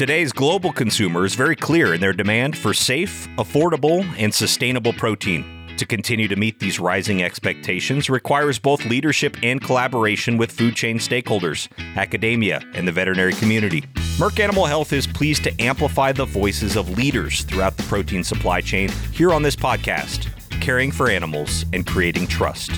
Today's global consumer is very clear in their demand for safe, affordable, and sustainable protein. To continue to meet these rising expectations requires both leadership and collaboration with food chain stakeholders, academia, and the veterinary community. Merck Animal Health is pleased to amplify the voices of leaders throughout the protein supply chain here on this podcast, Caring for Animals and Creating Trust.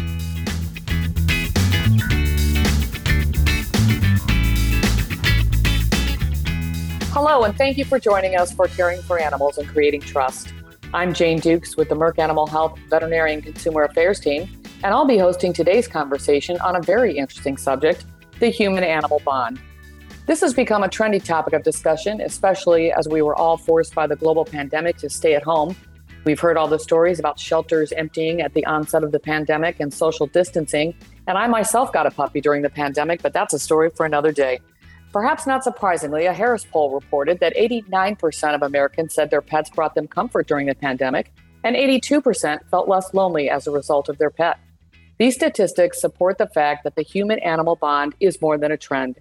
Hello, and thank you for joining us for Caring for Animals and Creating Trust. I'm Jane Dukes with the Merck Animal Health Veterinary and Consumer Affairs team, and I'll be hosting today's conversation on a very interesting subject the human animal bond. This has become a trendy topic of discussion, especially as we were all forced by the global pandemic to stay at home. We've heard all the stories about shelters emptying at the onset of the pandemic and social distancing, and I myself got a puppy during the pandemic, but that's a story for another day. Perhaps not surprisingly, a Harris poll reported that 89% of Americans said their pets brought them comfort during the pandemic, and 82% felt less lonely as a result of their pet. These statistics support the fact that the human animal bond is more than a trend.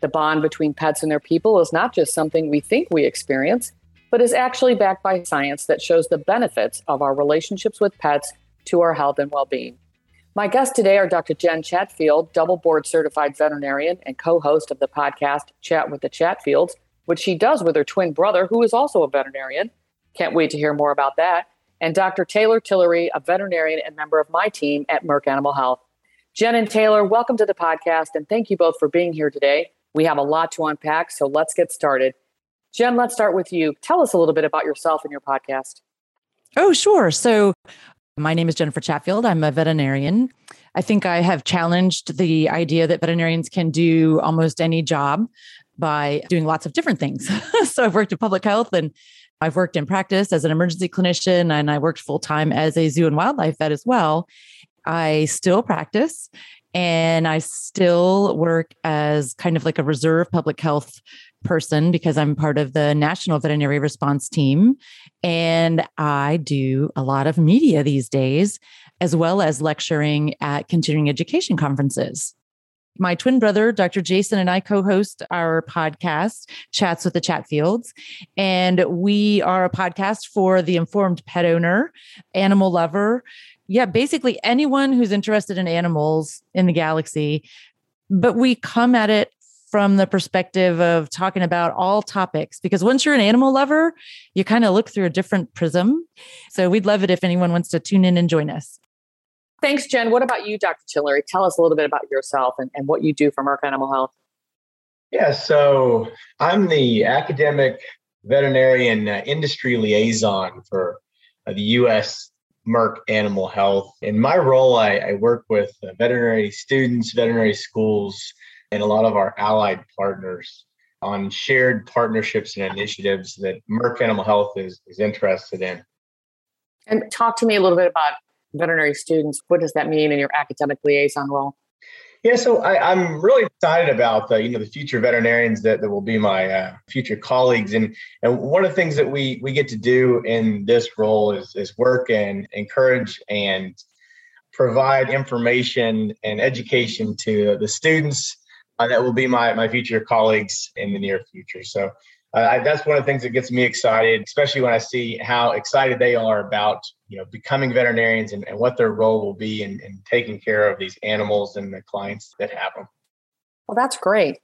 The bond between pets and their people is not just something we think we experience, but is actually backed by science that shows the benefits of our relationships with pets to our health and well being. My guests today are Dr. Jen Chatfield, double board certified veterinarian and co host of the podcast Chat with the Chatfields, which she does with her twin brother, who is also a veterinarian. Can't wait to hear more about that. And Dr. Taylor Tillery, a veterinarian and member of my team at Merck Animal Health. Jen and Taylor, welcome to the podcast, and thank you both for being here today. We have a lot to unpack, so let's get started. Jen, let's start with you. Tell us a little bit about yourself and your podcast. Oh, sure. So, my name is Jennifer Chatfield. I'm a veterinarian. I think I have challenged the idea that veterinarians can do almost any job by doing lots of different things. so I've worked in public health and I've worked in practice as an emergency clinician and I worked full time as a zoo and wildlife vet as well. I still practice and I still work as kind of like a reserve public health person because I'm part of the National Veterinary Response Team. And I do a lot of media these days, as well as lecturing at continuing education conferences. My twin brother, Dr. Jason, and I co host our podcast, Chats with the Chatfields. And we are a podcast for the informed pet owner, animal lover. Yeah, basically anyone who's interested in animals in the galaxy. But we come at it from the perspective of talking about all topics because once you're an animal lover, you kind of look through a different prism. So we'd love it if anyone wants to tune in and join us. Thanks, Jen. What about you, Dr. Tillery? Tell us a little bit about yourself and, and what you do for Merck Animal Health. Yeah, so I'm the academic veterinarian uh, industry liaison for uh, the U.S. Merck Animal Health. In my role, I, I work with uh, veterinary students, veterinary schools, and a lot of our allied partners on shared partnerships and initiatives that Merck Animal Health is, is interested in. And talk to me a little bit about veterinary students. What does that mean in your academic liaison role? Yeah, so I, am really excited about the you know the future veterinarians that, that will be my uh, future colleagues, and and one of the things that we we get to do in this role is is work and encourage and provide information and education to the students uh, that will be my my future colleagues in the near future. So uh, I, that's one of the things that gets me excited, especially when I see how excited they are about you know becoming veterinarians and, and what their role will be in, in taking care of these animals and the clients that have them. Well, that's great.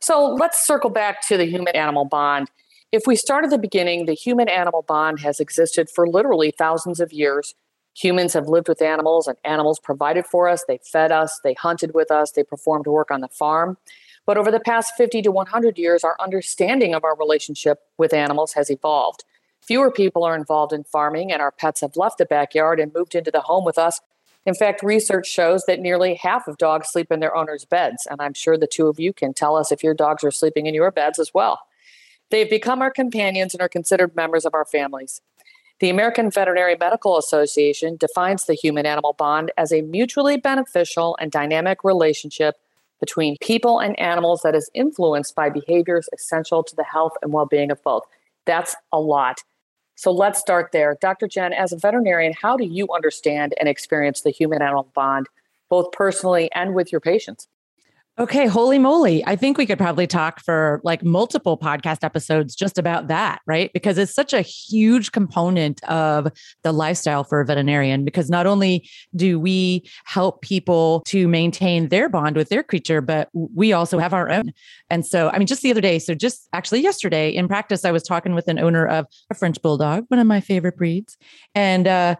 So let's circle back to the human animal bond. If we start at the beginning, the human animal bond has existed for literally thousands of years Humans have lived with animals, and animals provided for us. They fed us, they hunted with us, they performed work on the farm. But over the past 50 to 100 years, our understanding of our relationship with animals has evolved. Fewer people are involved in farming, and our pets have left the backyard and moved into the home with us. In fact, research shows that nearly half of dogs sleep in their owners' beds, and I'm sure the two of you can tell us if your dogs are sleeping in your beds as well. They've become our companions and are considered members of our families. The American Veterinary Medical Association defines the human animal bond as a mutually beneficial and dynamic relationship between people and animals that is influenced by behaviors essential to the health and well being of both. That's a lot. So let's start there. Dr. Jen, as a veterinarian, how do you understand and experience the human animal bond, both personally and with your patients? Okay, holy moly. I think we could probably talk for like multiple podcast episodes just about that, right? Because it's such a huge component of the lifestyle for a veterinarian. Because not only do we help people to maintain their bond with their creature, but we also have our own. And so, I mean, just the other day, so just actually yesterday in practice, I was talking with an owner of a French Bulldog, one of my favorite breeds. And, uh,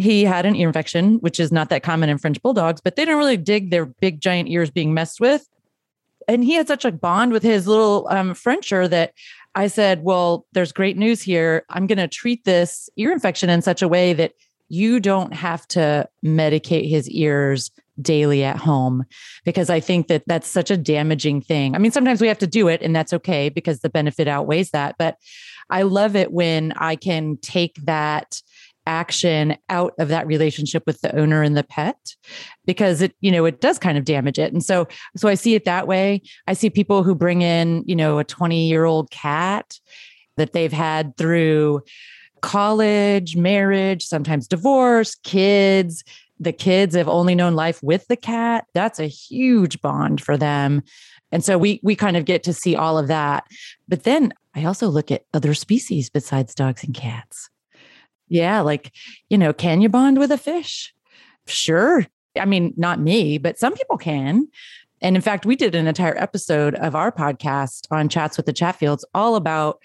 he had an ear infection, which is not that common in French bulldogs, but they don't really dig their big giant ears being messed with. And he had such a bond with his little um, Frencher that I said, Well, there's great news here. I'm going to treat this ear infection in such a way that you don't have to medicate his ears daily at home because I think that that's such a damaging thing. I mean, sometimes we have to do it and that's okay because the benefit outweighs that. But I love it when I can take that action out of that relationship with the owner and the pet because it you know it does kind of damage it. And so so i see it that way. I see people who bring in you know a 20 year old cat that they've had through college marriage sometimes divorce kids. The kids have only known life with the cat. That's a huge bond for them. And so we we kind of get to see all of that. But then i also look at other species besides dogs and cats yeah. Like, you know, can you bond with a fish? Sure. I mean, not me, but some people can. And in fact, we did an entire episode of our podcast on Chats with the Chatfields all about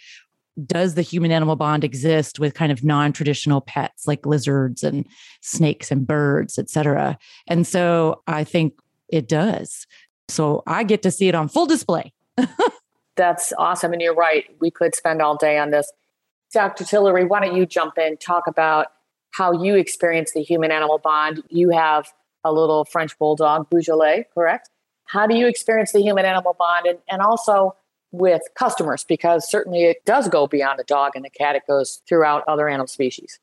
does the human animal bond exist with kind of non-traditional pets like lizards and snakes and birds, et cetera. And so I think it does. So I get to see it on full display. That's awesome. And you're right. We could spend all day on this. Dr. Tillery, why don't you jump in, talk about how you experience the human animal bond? You have a little French bulldog, Beaujolais, correct? How do you experience the human animal bond? And, and also with customers, because certainly it does go beyond a dog and a cat, it goes throughout other animal species.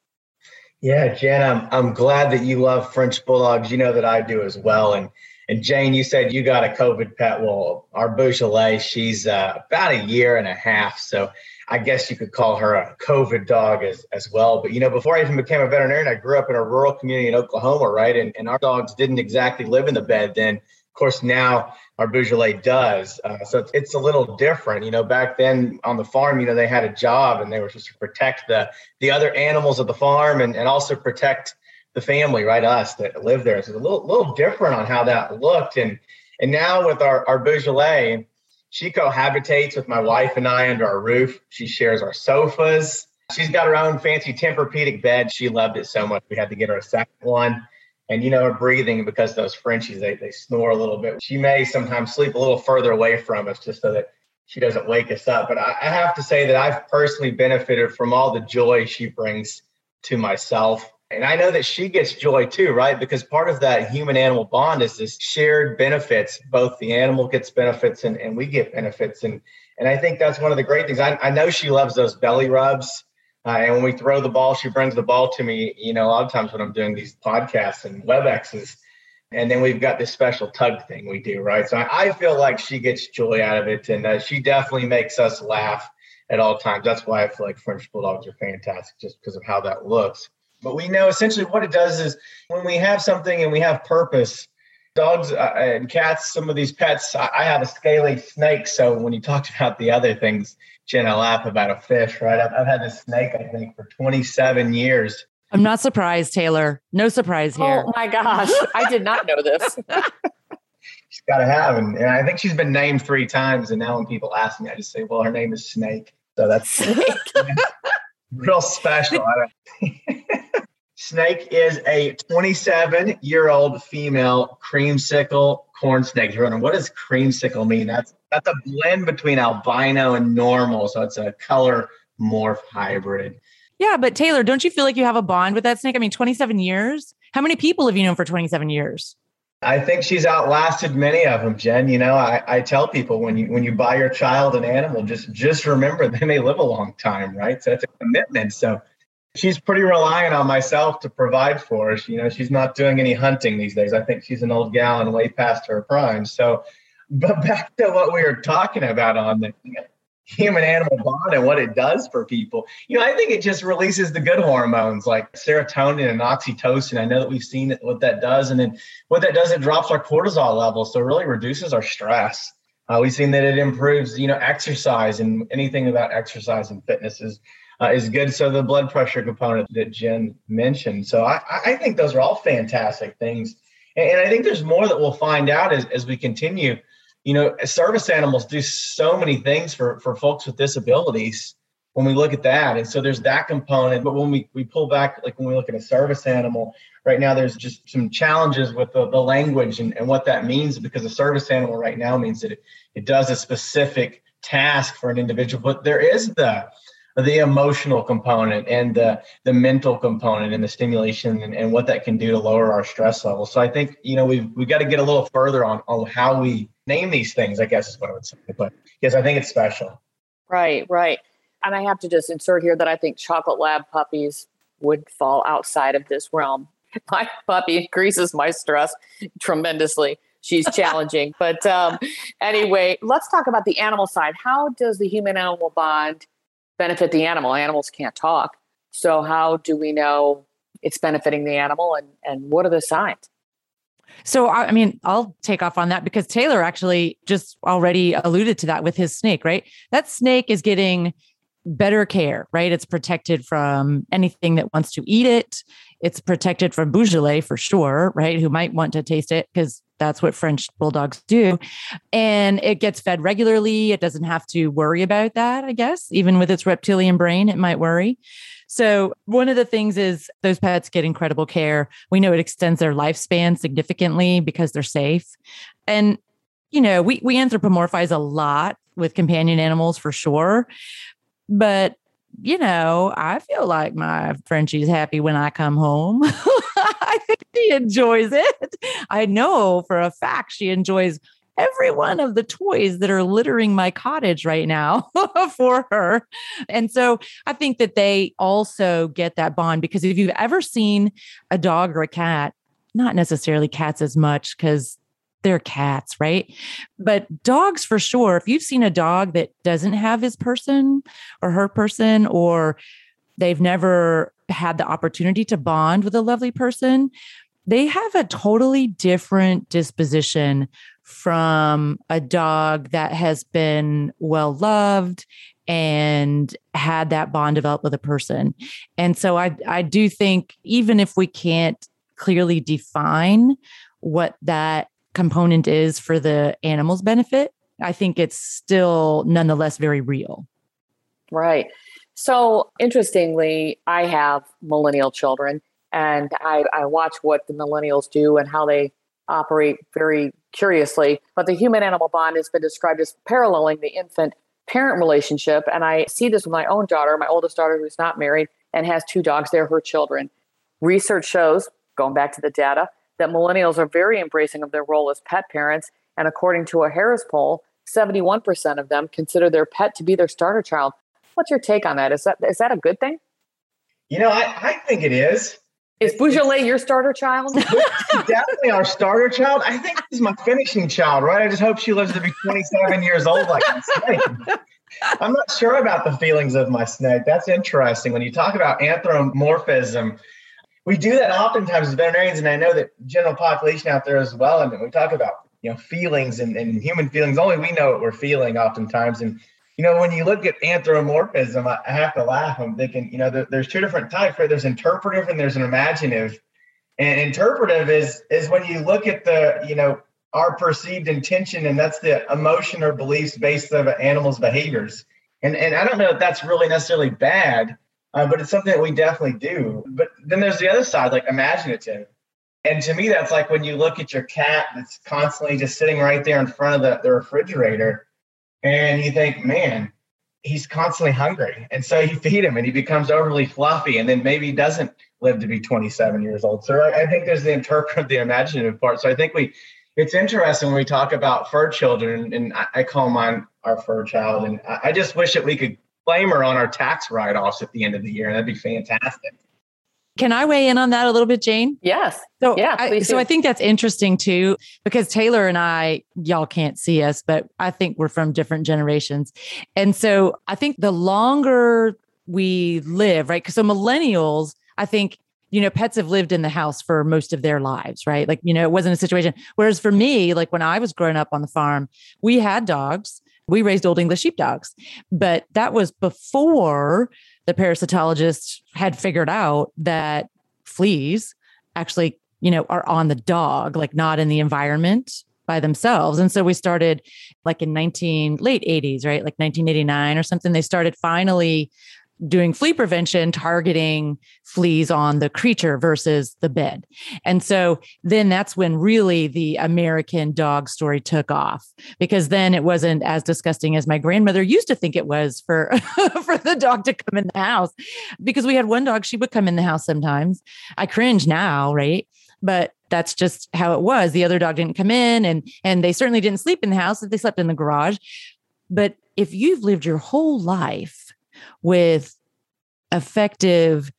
Yeah, Jen, I'm, I'm glad that you love French bulldogs. You know that I do as well. And and Jane, you said you got a COVID pet. Well, our Beaujolais, she's uh, about a year and a half. So I guess you could call her a COVID dog as, as well. But, you know, before I even became a veterinarian, I grew up in a rural community in Oklahoma, right? And, and our dogs didn't exactly live in the bed then. Of course, now our Beaujolais does. Uh, so it's, it's a little different. You know, back then on the farm, you know, they had a job and they were supposed to protect the, the other animals of the farm and, and also protect the family, right? Us that live there. So it's a little, little different on how that looked. And, and now with our, our Beaujolais, she cohabitates with my wife and I under our roof. She shares our sofas. She's got her own fancy Tempur-Pedic bed. She loved it so much we had to get her a second one. And you know, her breathing because those Frenchies they they snore a little bit. She may sometimes sleep a little further away from us just so that she doesn't wake us up. But I, I have to say that I've personally benefited from all the joy she brings to myself and I know that she gets joy too, right? Because part of that human animal bond is this shared benefits. Both the animal gets benefits and, and we get benefits. And and I think that's one of the great things. I, I know she loves those belly rubs. Uh, and when we throw the ball, she brings the ball to me, you know, a lot of times when I'm doing these podcasts and WebExes. And then we've got this special tug thing we do, right? So I, I feel like she gets joy out of it. And uh, she definitely makes us laugh at all times. That's why I feel like French Bulldogs are fantastic, just because of how that looks. But we know essentially what it does is when we have something and we have purpose, dogs uh, and cats, some of these pets, I have a scaly snake. So when you talked about the other things, Jen, I laugh about a fish, right? I've, I've had this snake, I think, for 27 years. I'm not surprised, Taylor. No surprise here. Oh my gosh. I did not know this. she's got to have. And, and I think she's been named three times. And now when people ask me, I just say, well, her name is Snake. So that's snake. real special. snake is a 27 year old female creamsicle corn snake. You're wondering, what does creamsicle mean? That's that's a blend between albino and normal. So it's a color morph hybrid. Yeah, but Taylor, don't you feel like you have a bond with that snake? I mean, 27 years? How many people have you known for 27 years? I think she's outlasted many of them, Jen. You know, I, I tell people when you when you buy your child an animal, just just remember they may live a long time, right? So that's a commitment. So she's pretty reliant on myself to provide for her. You know, she's not doing any hunting these days. I think she's an old gal and way past her prime. So, but back to what we were talking about on the human animal bond and what it does for people. You know, I think it just releases the good hormones like serotonin and oxytocin. I know that we've seen what that does. And then what that does, it drops our cortisol levels. So it really reduces our stress. Uh, we've seen that it improves, you know, exercise and anything about exercise and fitness is uh, is good. So the blood pressure component that Jen mentioned. So I, I think those are all fantastic things. And, and I think there's more that we'll find out as, as we continue you know, service animals do so many things for for folks with disabilities when we look at that. And so there's that component. But when we, we pull back, like when we look at a service animal, right now there's just some challenges with the, the language and, and what that means because a service animal right now means that it, it does a specific task for an individual. But there is the the emotional component and the the mental component and the stimulation and, and what that can do to lower our stress level. So I think, you know, we've we got to get a little further on, on how we name these things, I guess is what I would say. But yes, I think it's special. Right, right. And I have to just insert here that I think chocolate lab puppies would fall outside of this realm. My puppy increases my stress tremendously. She's challenging. but um, anyway, let's talk about the animal side. How does the human animal bond benefit the animal? Animals can't talk. So, how do we know it's benefiting the animal and, and what are the signs? So, I mean, I'll take off on that because Taylor actually just already alluded to that with his snake, right? That snake is getting better care, right? It's protected from anything that wants to eat it. It's protected from Beaujolais for sure, right? Who might want to taste it because that's what French bulldogs do. And it gets fed regularly. It doesn't have to worry about that, I guess. Even with its reptilian brain, it might worry. So, one of the things is those pets get incredible care. We know it extends their lifespan significantly because they're safe. And, you know, we, we anthropomorphize a lot with companion animals for sure. But, you know, I feel like my Frenchie's happy when I come home. I think she enjoys it. I know for a fact she enjoys every one of the toys that are littering my cottage right now for her. And so I think that they also get that bond because if you've ever seen a dog or a cat, not necessarily cats as much because they're cats, right? But dogs for sure. If you've seen a dog that doesn't have his person or her person, or they've never had the opportunity to bond with a lovely person, they have a totally different disposition from a dog that has been well loved and had that bond developed with a person. And so I I do think even if we can't clearly define what that component is for the animal's benefit, I think it's still nonetheless very real. Right. So interestingly, I have millennial children and I, I watch what the millennials do and how they operate very curiously. But the human animal bond has been described as paralleling the infant parent relationship. And I see this with my own daughter, my oldest daughter, who's not married and has two dogs. They're her children. Research shows, going back to the data, that millennials are very embracing of their role as pet parents. And according to a Harris poll, 71% of them consider their pet to be their starter child. What's your take on that? Is that is that a good thing? You know, I, I think it is. Is Beaujolais your starter child? definitely our starter child. I think this is my finishing child, right? I just hope she lives to be 27 years old like my snake. I'm not sure about the feelings of my snake. That's interesting. When you talk about anthropomorphism, we do that oftentimes as veterinarians, and I know that general population out there as well. And we talk about you know feelings and, and human feelings. Only we know what we're feeling oftentimes. And you know, when you look at anthropomorphism, I have to laugh. I'm thinking, you know, there, there's two different types, right? There's interpretive and there's an imaginative. And interpretive is is when you look at the, you know, our perceived intention, and that's the emotion or beliefs based of an animal's behaviors. And and I don't know if that's really necessarily bad, uh, but it's something that we definitely do. But then there's the other side, like imaginative. And to me, that's like when you look at your cat that's constantly just sitting right there in front of the, the refrigerator and you think, man, he's constantly hungry. And so you feed him and he becomes overly fluffy and then maybe he doesn't live to be 27 years old. So I, I think there's the interpret the imaginative part. So I think we it's interesting when we talk about fur children, and I, I call mine our fur child. And I, I just wish that we could claim her on our tax write-offs at the end of the year. and That'd be fantastic. Can I weigh in on that a little bit, Jane? Yes. So yeah, I, so I think that's interesting too, because Taylor and I, y'all can't see us, but I think we're from different generations. And so I think the longer we live, right? Because so millennials, I think, you know, pets have lived in the house for most of their lives, right? Like, you know, it wasn't a situation. Whereas for me, like when I was growing up on the farm, we had dogs. We raised old English sheepdogs, but that was before the parasitologists had figured out that fleas actually, you know, are on the dog, like not in the environment by themselves. And so we started like in 19 late 80s, right? Like 1989 or something. They started finally doing flea prevention targeting fleas on the creature versus the bed. And so then that's when really the American dog story took off because then it wasn't as disgusting as my grandmother used to think it was for for the dog to come in the house because we had one dog she would come in the house sometimes. I cringe now, right? But that's just how it was. The other dog didn't come in and and they certainly didn't sleep in the house, they slept in the garage. But if you've lived your whole life with effective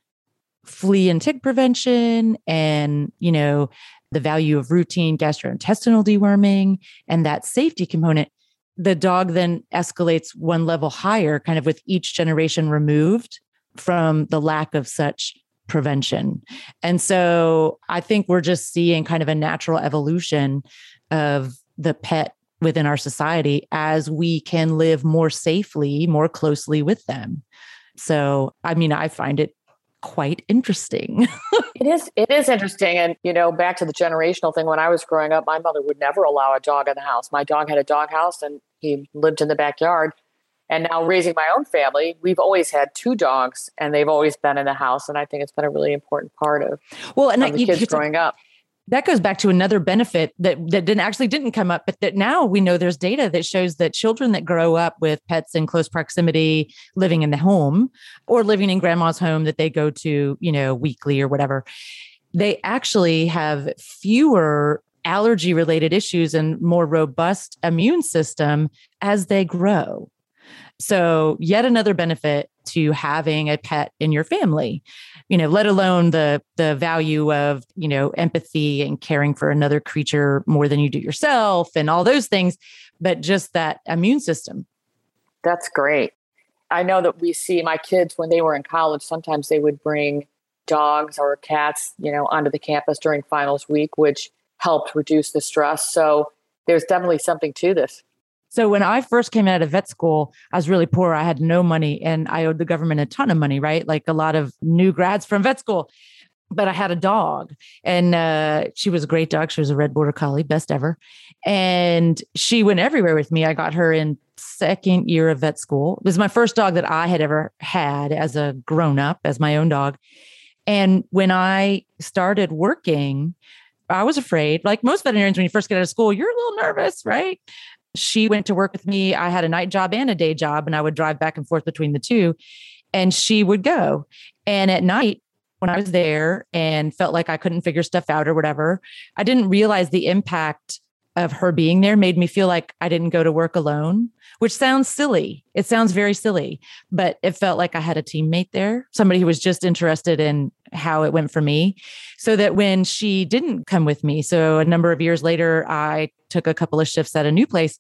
flea and tick prevention and, you know, the value of routine gastrointestinal deworming and that safety component, the dog then escalates one level higher, kind of with each generation removed from the lack of such prevention. And so I think we're just seeing kind of a natural evolution of the pet within our society as we can live more safely, more closely with them. So, I mean, I find it quite interesting. it is it is interesting and you know back to the generational thing when I was growing up my mother would never allow a dog in the house. My dog had a dog house and he lived in the backyard. And now raising my own family, we've always had two dogs and they've always been in the house and I think it's been a really important part of well and of the kids growing up that goes back to another benefit that that didn't actually didn't come up but that now we know there's data that shows that children that grow up with pets in close proximity living in the home or living in grandma's home that they go to you know weekly or whatever they actually have fewer allergy related issues and more robust immune system as they grow so yet another benefit to having a pet in your family you know let alone the the value of you know empathy and caring for another creature more than you do yourself and all those things but just that immune system. That's great. I know that we see my kids when they were in college sometimes they would bring dogs or cats you know onto the campus during finals week which helped reduce the stress. So there's definitely something to this so when I first came out of vet school, I was really poor. I had no money and I owed the government a ton of money, right? Like a lot of new grads from vet school. But I had a dog and uh, she was a great dog. She was a red border collie, best ever. And she went everywhere with me. I got her in second year of vet school. It was my first dog that I had ever had as a grown up, as my own dog. And when I started working, I was afraid. Like most veterinarians, when you first get out of school, you're a little nervous, right? She went to work with me. I had a night job and a day job, and I would drive back and forth between the two. And she would go. And at night, when I was there and felt like I couldn't figure stuff out or whatever, I didn't realize the impact of her being there made me feel like I didn't go to work alone, which sounds silly. It sounds very silly, but it felt like I had a teammate there, somebody who was just interested in how it went for me. So that when she didn't come with me, so a number of years later, I took a couple of shifts at a new place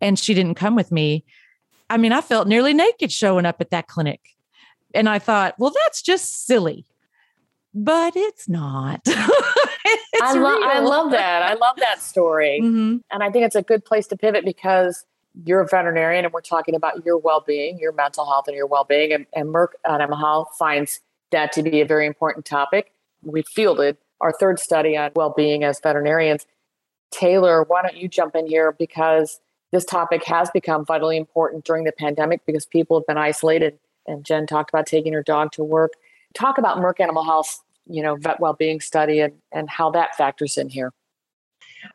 and she didn't come with me. I mean, I felt nearly naked showing up at that clinic. And I thought, well, that's just silly but it's not. it's I, lo- I, love that. I love that story. Mm-hmm. And I think it's a good place to pivot because you're a veterinarian and we're talking about your well being, your mental health, and your well being. And, and Merck Animal Health finds that to be a very important topic. We fielded our third study on well being as veterinarians. Taylor, why don't you jump in here? Because this topic has become vitally important during the pandemic because people have been isolated. And Jen talked about taking her dog to work. Talk about Merck Animal Health you know vet well-being study and and how that factors in here.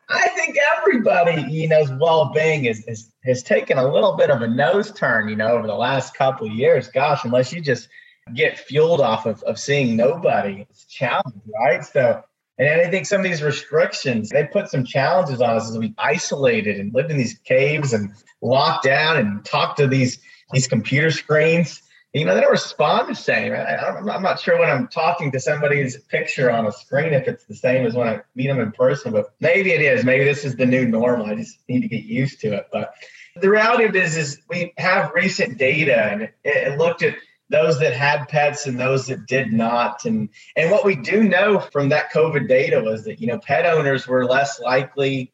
I think everybody you know's well-being is, is has taken a little bit of a nose turn you know over the last couple of years. Gosh unless you just get fueled off of, of seeing nobody it's challenge right? So and I think some of these restrictions, they put some challenges on us as we isolated and lived in these caves and locked down and talked to these these computer screens you know, they don't respond the same. I, am not sure when I'm talking to somebody's picture on a screen if it's the same as when I meet them in person, but maybe it is. Maybe this is the new normal. I just need to get used to it. But the reality of it is, is we have recent data and it, it looked at those that had pets and those that did not. And and what we do know from that COVID data was that you know pet owners were less likely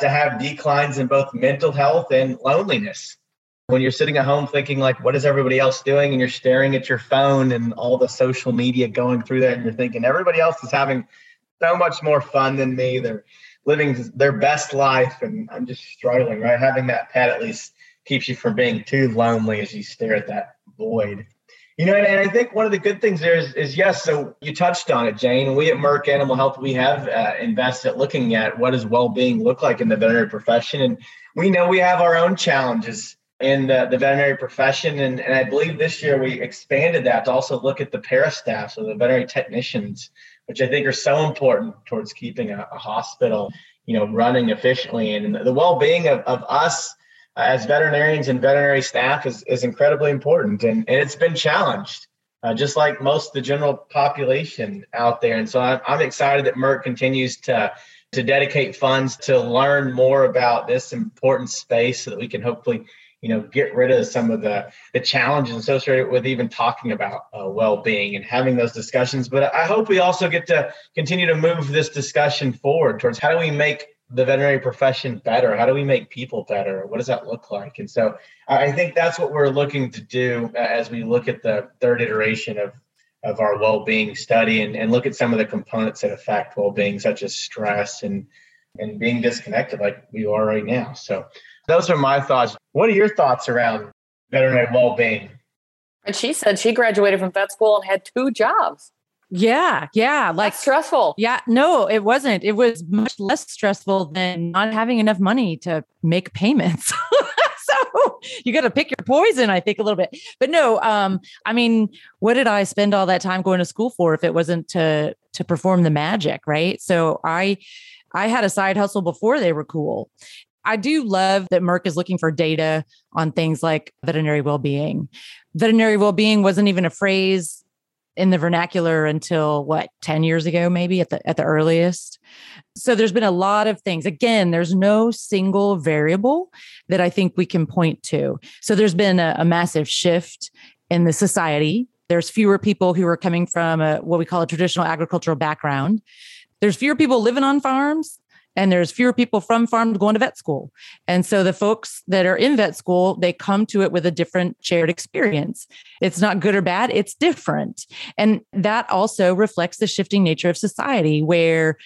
to have declines in both mental health and loneliness. When you're sitting at home thinking like, what is everybody else doing? And you're staring at your phone and all the social media going through that, and you're thinking everybody else is having so much more fun than me. They're living their best life, and I'm just struggling. Right, having that pet at least keeps you from being too lonely as you stare at that void. You know, and, I think one of the good things there is, is yes. So you touched on it, Jane. We at Merck Animal Health, we have uh, invested looking at what does well-being look like in the veterinary profession, and we know we have our own challenges in the, the veterinary profession, and, and I believe this year we expanded that to also look at the parastaff, so the veterinary technicians, which I think are so important towards keeping a, a hospital, you know, running efficiently, and the well-being of, of us as veterinarians and veterinary staff is, is incredibly important. And, and it's been challenged uh, just like most the general population out there. And so I'm, I'm excited that merck continues to to dedicate funds to learn more about this important space so that we can hopefully you know get rid of some of the the challenges associated with even talking about uh, well-being and having those discussions but i hope we also get to continue to move this discussion forward towards how do we make the veterinary profession better? How do we make people better? What does that look like? And so I think that's what we're looking to do as we look at the third iteration of, of our well-being study and, and look at some of the components that affect well-being, such as stress and and being disconnected like we are right now. So those are my thoughts. What are your thoughts around veterinary well-being? And she said she graduated from vet school and had two jobs. Yeah, yeah, like That's stressful. Yeah, no, it wasn't. It was much less stressful than not having enough money to make payments. so you got to pick your poison, I think, a little bit. But no, um, I mean, what did I spend all that time going to school for if it wasn't to to perform the magic, right? So I I had a side hustle before they were cool. I do love that Merck is looking for data on things like veterinary well-being. Veterinary well-being wasn't even a phrase in the vernacular until what 10 years ago maybe at the at the earliest. So there's been a lot of things. Again there's no single variable that i think we can point to. So there's been a, a massive shift in the society. There's fewer people who are coming from a, what we call a traditional agricultural background. There's fewer people living on farms and there's fewer people from farm going to vet school. And so the folks that are in vet school, they come to it with a different shared experience. It's not good or bad, it's different. And that also reflects the shifting nature of society where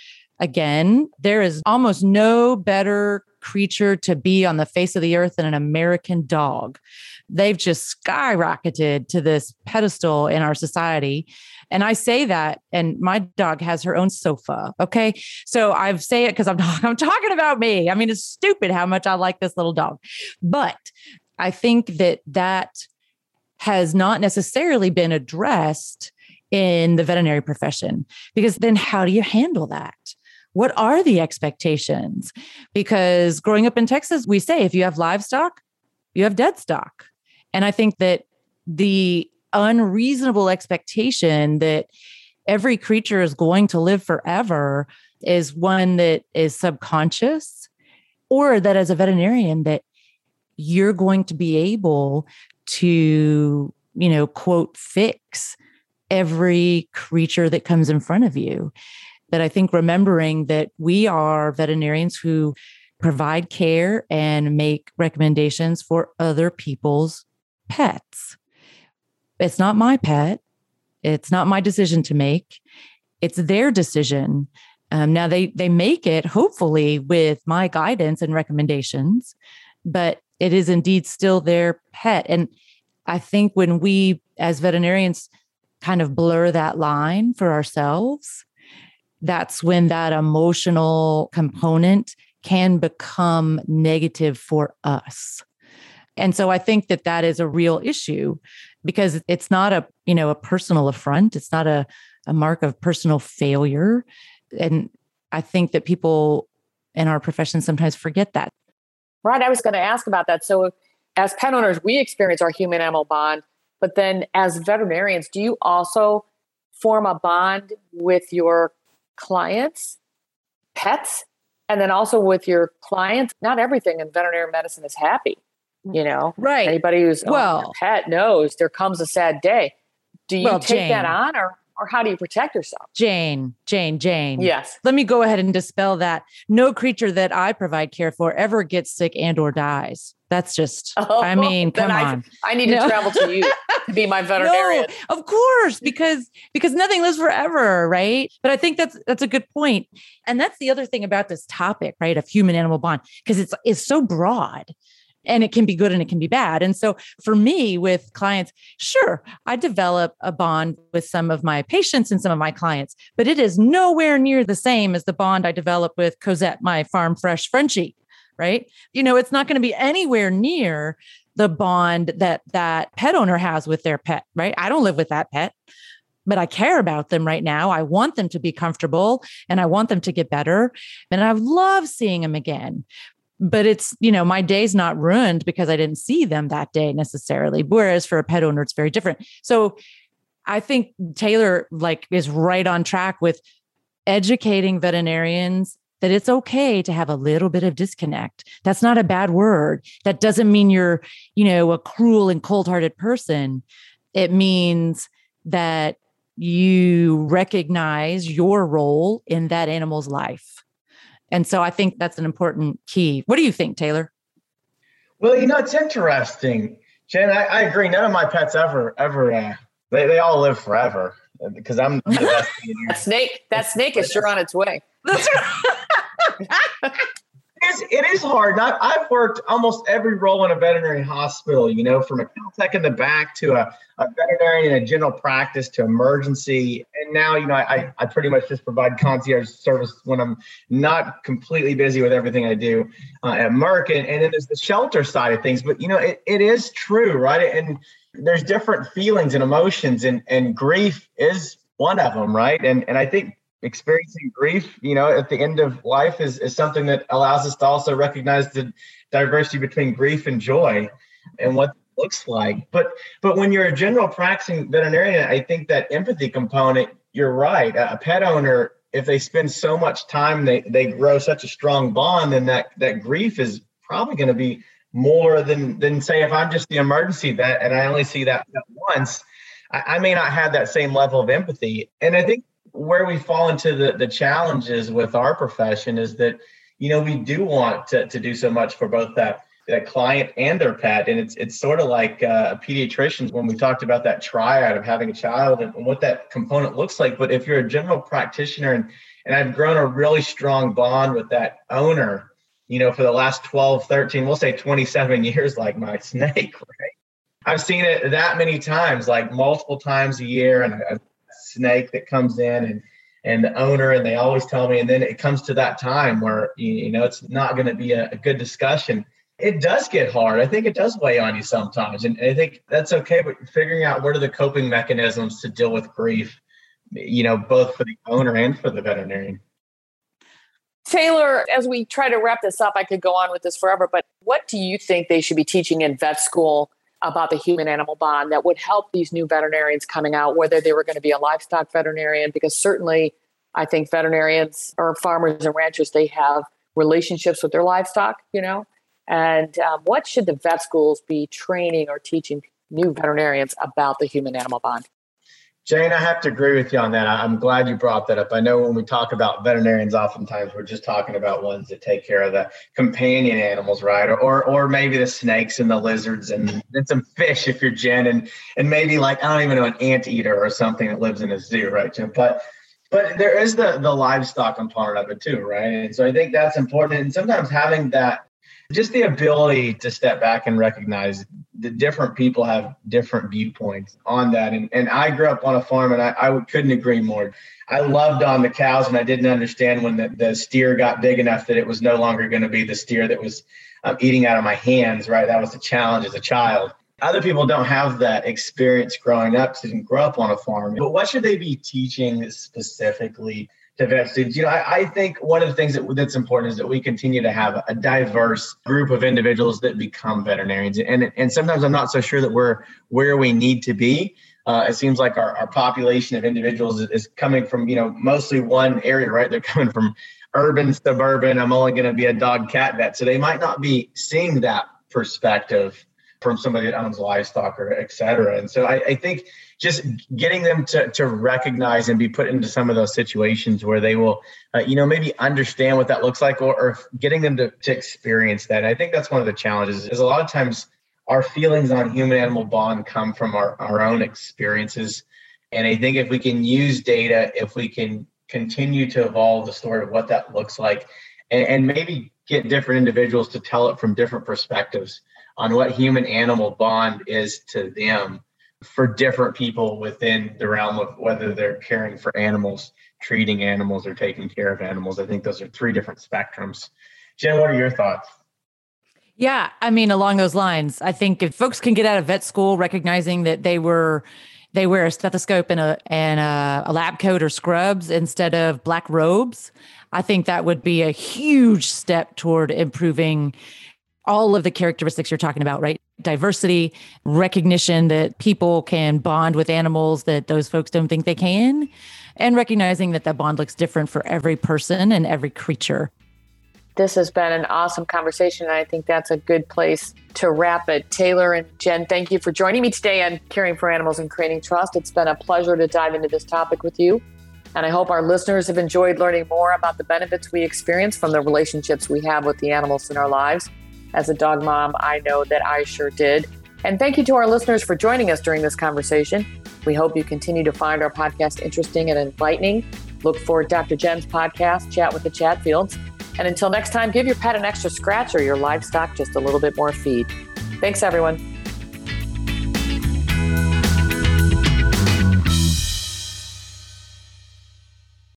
again, there is almost no better creature to be on the face of the earth than an American dog. They've just skyrocketed to this pedestal in our society. And I say that, and my dog has her own sofa. Okay. So I say it because I'm, I'm talking about me. I mean, it's stupid how much I like this little dog. But I think that that has not necessarily been addressed in the veterinary profession because then how do you handle that? What are the expectations? Because growing up in Texas, we say if you have livestock, you have dead stock. And I think that the unreasonable expectation that every creature is going to live forever is one that is subconscious or that as a veterinarian that you're going to be able to you know quote fix every creature that comes in front of you that i think remembering that we are veterinarians who provide care and make recommendations for other people's pets it's not my pet. It's not my decision to make. It's their decision. Um, now they they make it hopefully with my guidance and recommendations, but it is indeed still their pet. And I think when we as veterinarians kind of blur that line for ourselves, that's when that emotional component can become negative for us. And so I think that that is a real issue because it's not a, you know, a personal affront. It's not a, a mark of personal failure. And I think that people in our profession sometimes forget that. Right. I was going to ask about that. So as pet owners, we experience our human animal bond But then, as veterinarians, do you also form a bond with your clients, pets, and then also with your clients? Not everything in veterinary medicine is happy. You know, right? Anybody who's oh, well, a pet knows there comes a sad day. Do you Well, take Jane. that on, or or how do you protect yourself? Jane, Jane, Jane. Yes. Let me go ahead and dispel that. No creature that I provide care for ever gets sick and or dies. That's just, oh, I mean, come I- on. I need No. to travel to you to be my veterinarian. No, of course, because because nothing lives forever, right? But I think that's that's a good point. And that's the other thing about this topic, right? Of human animal bond, because it's it's so broad and it can be good and it can be bad. And so for me with clients, sure, I develop a bond with some of my patients and some of my clients, but it is nowhere near the same as the bond I develop with Cosette, my farm fresh Frenchie, right? You know, it's not going to be anywhere near the bond that that pet owner has with their pet, right? I don't live with that pet, but I care about them right now. I want them to be comfortable and I want them to get better. And I love seeing them again. But it's, you know, my day's not ruined because I didn't see them that day necessarily. Whereas for a pet owner, it's very different. So I think Taylor like is right on track with educating veterinarians that it's okay to have a little bit of disconnect. That's not a bad word. That doesn't mean you're, you know, a cruel and cold-hearted person. It means that you recognize your role in that animal's life. And so I think that's an important key. What do you think, Taylor? Well, you know, it's interesting, Jen. I, I agree. None of my pets ever, ever, uh, they, they all live forever because I'm the best. That snake, that snake is sure on its way. Is, it is hard. I, I've worked almost every role in a veterinary hospital, you know, from a tech in the back to a, a veterinarian in a general practice to emergency. And now, you know, I, I pretty much just provide concierge service when I'm not completely busy with everything I do uh, at Merck. And, and then there's the shelter side of things. But, you know, it, it is true, right? And there's different feelings and emotions, and, and grief is one of them, right? And, and I think experiencing grief, you know, at the end of life is, is something that allows us to also recognize the diversity between grief and joy and what it looks like. But but when you're a general practicing veterinarian, I think that empathy component, you're right. A pet owner, if they spend so much time, they they grow such a strong bond, then that that grief is probably going to be more than than say if I'm just the emergency vet and I only see that once. I, I may not have that same level of empathy. And I think where we fall into the, the challenges with our profession is that you know we do want to, to do so much for both that that client and their pet. And it's it's sort of like uh, pediatricians when we talked about that triad of having a child and what that component looks like. But if you're a general practitioner and and I've grown a really strong bond with that owner you know for the last 12 13 we'll say 27 years like my snake right? I've seen it that many times like multiple times a year and a snake that comes in and and the owner and they always tell me and then it comes to that time where you, know it's not going to be a, a good discussion. It does get hard. I think it does weigh on you sometimes and i think that's okay but figuring out what are the coping mechanisms to deal with grief you know both for the owner and for the veterinarian. Taylor, as we try to wrap this up, I could go on with this forever, but what do you think they should be teaching in vet school about the human animal bond that would help these new veterinarians coming out, whether they were going to be a livestock veterinarian? Because certainly I think veterinarians or farmers and ranchers, they have relationships with their livestock, you know? And um, what should the vet schools be training or teaching new veterinarians about the human animal bond? Jane, I have to agree with you on that. I'm glad you brought that up. I know when we talk about veterinarians, oftentimes we're just talking about ones that take care of the companion animals, right? Or or, or maybe the snakes and the lizards and, and some fish if you're Jen, and and maybe like I don't even know an anteater or something that lives in a zoo, right, Jen? But but there is the the livestock component of it too, right? And so I think that's important. And sometimes having that just the ability to step back and recognize that different people have different viewpoints on that. And, and I grew up on a farm and I, I couldn't agree more. I loved on the cows and I didn't understand when the, the steer got big enough that it was no longer going to be the steer that was um, eating out of my hands, right? That was the challenge as a child. Other people don't have that experience growing up, didn't grow up on a farm. But what should they be teaching specifically to vet students. You know, I, I, think one of the things that, that's important is that we continue to have a diverse group of individuals that become veterinarians. And, and sometimes I'm not so sure that we're where we need to be. Uh, it seems like our, our population of individuals is, is coming from, you know, mostly one area, right? They're coming from urban, suburban. I'm only going to be a dog cat vet. So they might not be seeing that perspective from somebody that owns livestock or et cetera. And so I, I think just getting them to, to recognize and be put into some of those situations where they will, uh, you know, maybe understand what that looks like or, or getting them to, to experience that. And I think that's one of the challenges is a lot of times our feelings on human animal bond come from our, our own experiences. And I think if we can use data, if we can continue to evolve the story of what that looks like and, and maybe get different individuals to tell it from different perspectives on what human animal bond is to them for different people within the realm of whether they're caring for animals, treating animals, or taking care of animals. I think those are three different spectrums. Jen, what are your thoughts? Yeah, I mean, along those lines, I think if folks can get out of vet school recognizing that they were they wear a stethoscope and a and a, a lab coat or scrubs instead of black robes, I think that would be a huge step toward improving all of the characteristics you're talking about, right? Diversity, recognition that people can bond with animals that those folks don't think they can, and recognizing that that bond looks different for every person and every creature. This has been an awesome conversation, and I think that's a good place to wrap it. Taylor and Jen, thank you for joining me today on Caring for Animals and Creating Trust. It's been a pleasure to dive into this topic with you. And I hope our listeners have enjoyed learning more about the benefits we experience from the relationships we have with the animals in our lives. As a dog mom, I know that I sure did. And thank you to our listeners for joining us during this conversation. We hope you continue to find our podcast interesting and enlightening. Look for Dr. Jen's podcast, Chat with the Chatfields. And until next time, give your pet an extra scratch or your livestock just a little bit more feed. Thanks, everyone.